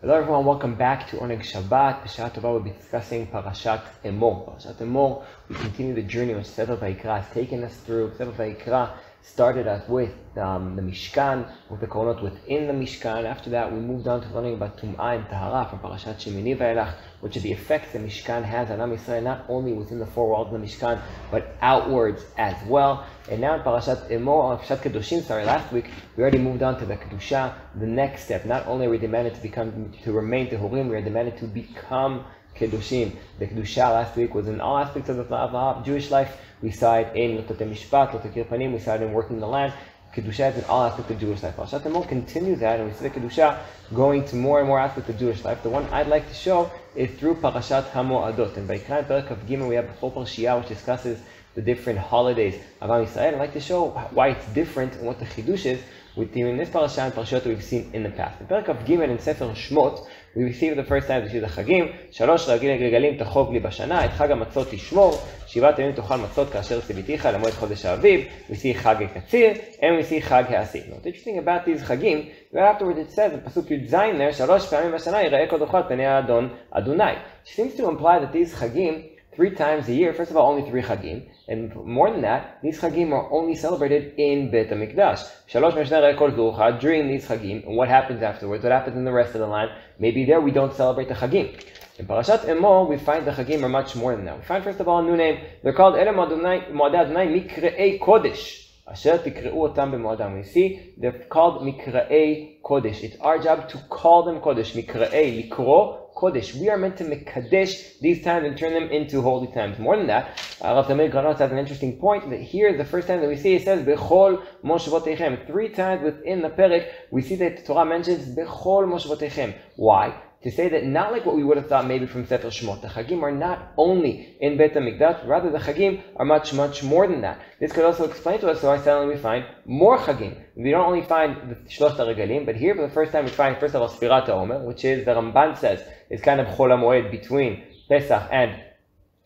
Hello everyone, welcome back to Oneg Shabbat. B'Shat Tova we'll be discussing Parashat Emor. Parashat Emor, we continue the journey which Sefer Vayikra has taken us through. Sefer Vayikra started us with um, the Mishkan, with the Korbanot within the Mishkan. After that, we moved on to learning about Tum'ah and Tahara from Parashat Shemini Vayelach, which are the effects the Mishkan has on Am Yisrael, not only within the four walls of the Mishkan, but outwards as well. And now in Parashat Emor, Parashat Kedoshim, sorry, last week, we already moved on to the Kedusha, the next step. Not only are we demanded to become, to remain Tehurim, we are demanded to become Kedushim. The Kedusha last week was in all aspects of the Jewish life. We side in Lotote Mishpat, Lotote Panim, we side in working the land. Kedusha is in all aspects of Jewish life. Parashat Emor continues that, and we see the Kedusha going to more and more aspects of Jewish life. The one I'd like to show is through Parashat Hamoadot. And by Kran Perek Kaf Gimel, we have a whole Parashiyah which discusses the different holidays of Am Yisrael. I'd like to show why it's different and what the Chidush is with the this parasha and parashot we've seen in the past. In Perek Kaf Gimel in Sefer Shmot, we receive the first time the Chagim, Shalosh Ragil Gregalim Tachog Li Bashana, Chag HaMatzot Tishmor, Shivat Yomim Matzot Kasher Sibiticha, Lamoed Chodesh Aviv, we see Chag HaKatzir, and we see Chag HaAsif. Now, the interesting about these Chagim, right afterwards it says, the Pasuk Yud Zayin there, Shalosh Pamim Bashana, Yireh Kodokot Penei Adon Adonai. It seems to imply that these Chagim three times a year. First of all, only three Chagim. And more than that, these Chagim are only celebrated in Bet HaMikdash. Shalosh Kol during these Chagim. And what happens afterwards? What happens in the rest of the land? Maybe there we don't celebrate the Chagim. In Parashat Emor, we find the Chagim are much more than that. We find, first of all, a new name. They're called Ele Moadei Adonai Mikre'ei Kodesh. Asher tikre'u otam b'moadam. We see they're called mikra'ei kodesh. It's our job to call them kodesh. Mikra'ei, likro, Kodesh. We are meant to Mekadesh these times and turn them into holy times. More than that, uh, Rav Tamir Granot has an interesting point that here, the first time that we see it says, Bechol Moshvotechem. Three times within the Perek, we see that the Torah mentions Bechol Moshvotechem. Why? to say that not like what we would have thought maybe from Sefer Shemot. The Chagim are not only in Beit HaMikdash, rather the Chagim are much, much more than that. This could also explain to us why suddenly we find more Chagim. We don't only find the Shlosh Regalim, but here for the first time we find, first of all, Sfirat HaOmer, which is, the Ramban says, is kind of Chol HaMoed between Pesach and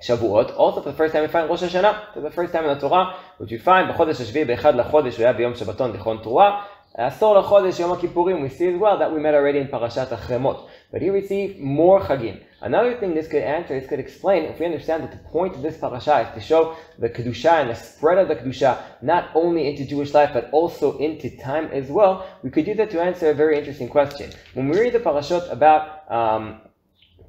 Shavuot. Also, for the first time, we find Rosh Hashanah. For the first time in the Torah, which we find בחודש השביעי, באחד לחודש, הוא היה ביום שבתון, תיכון תרועה. עשור לחודש, יום הכיפורים, we see as well that we met already in Parashat אחרי מות. But here we see more Chagim. Another thing this could answer, this could explain, if we understand that the point of this parasha is to show the Kedusha and the spread of the Kedusha, not only into Jewish life, but also into time as well, we could use that to answer a very interesting question. When we read the parashot about um,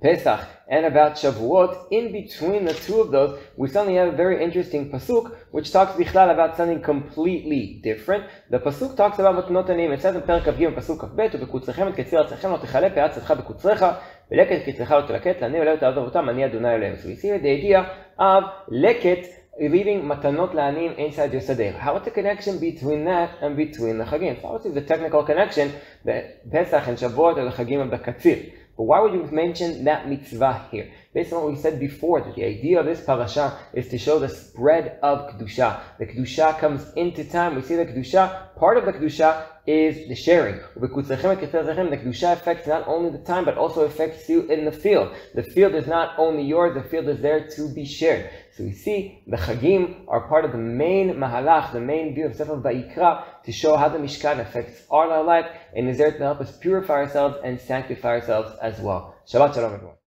Pesach and about Shavuot, in between the two of those, we suddenly have a very interesting pasuk, which talks bichlal about something completely different. The pasuk talks about מתנות עניים. It says in פרק כ"ג פסוק כ"ב, ובקוצריכם את קציר ארצכם לא תכלה פאת צאתך בקוצריך, ולקט קצרך לא תלקט, לעני ולא תעזוב אותם, אני אדוני אלוהים. So we see the idea of לקט leaving matanot la'anim inside your seder. How is the connection between that and between the chagim? So obviously the technical connection that Pesach and Shavuot are the chagim of the katzir. But why would you mention that mitzvah here? Based on what we said before, that the idea of this parasha is to show the spread of Kedusha. The Kedusha comes into time. We see the Kedusha, part of the Kedusha is the sharing. The Kedusha affects not only the time, but also affects you in the field. The field is not only yours, the field is there to be shared. So we see the Chagim are part of the main Mahalach, the main view of Sefer Vayikra, to show how the Mishkan affects all our life and is there to help us purify ourselves and sanctify ourselves as well. Shabbat Shalom everyone.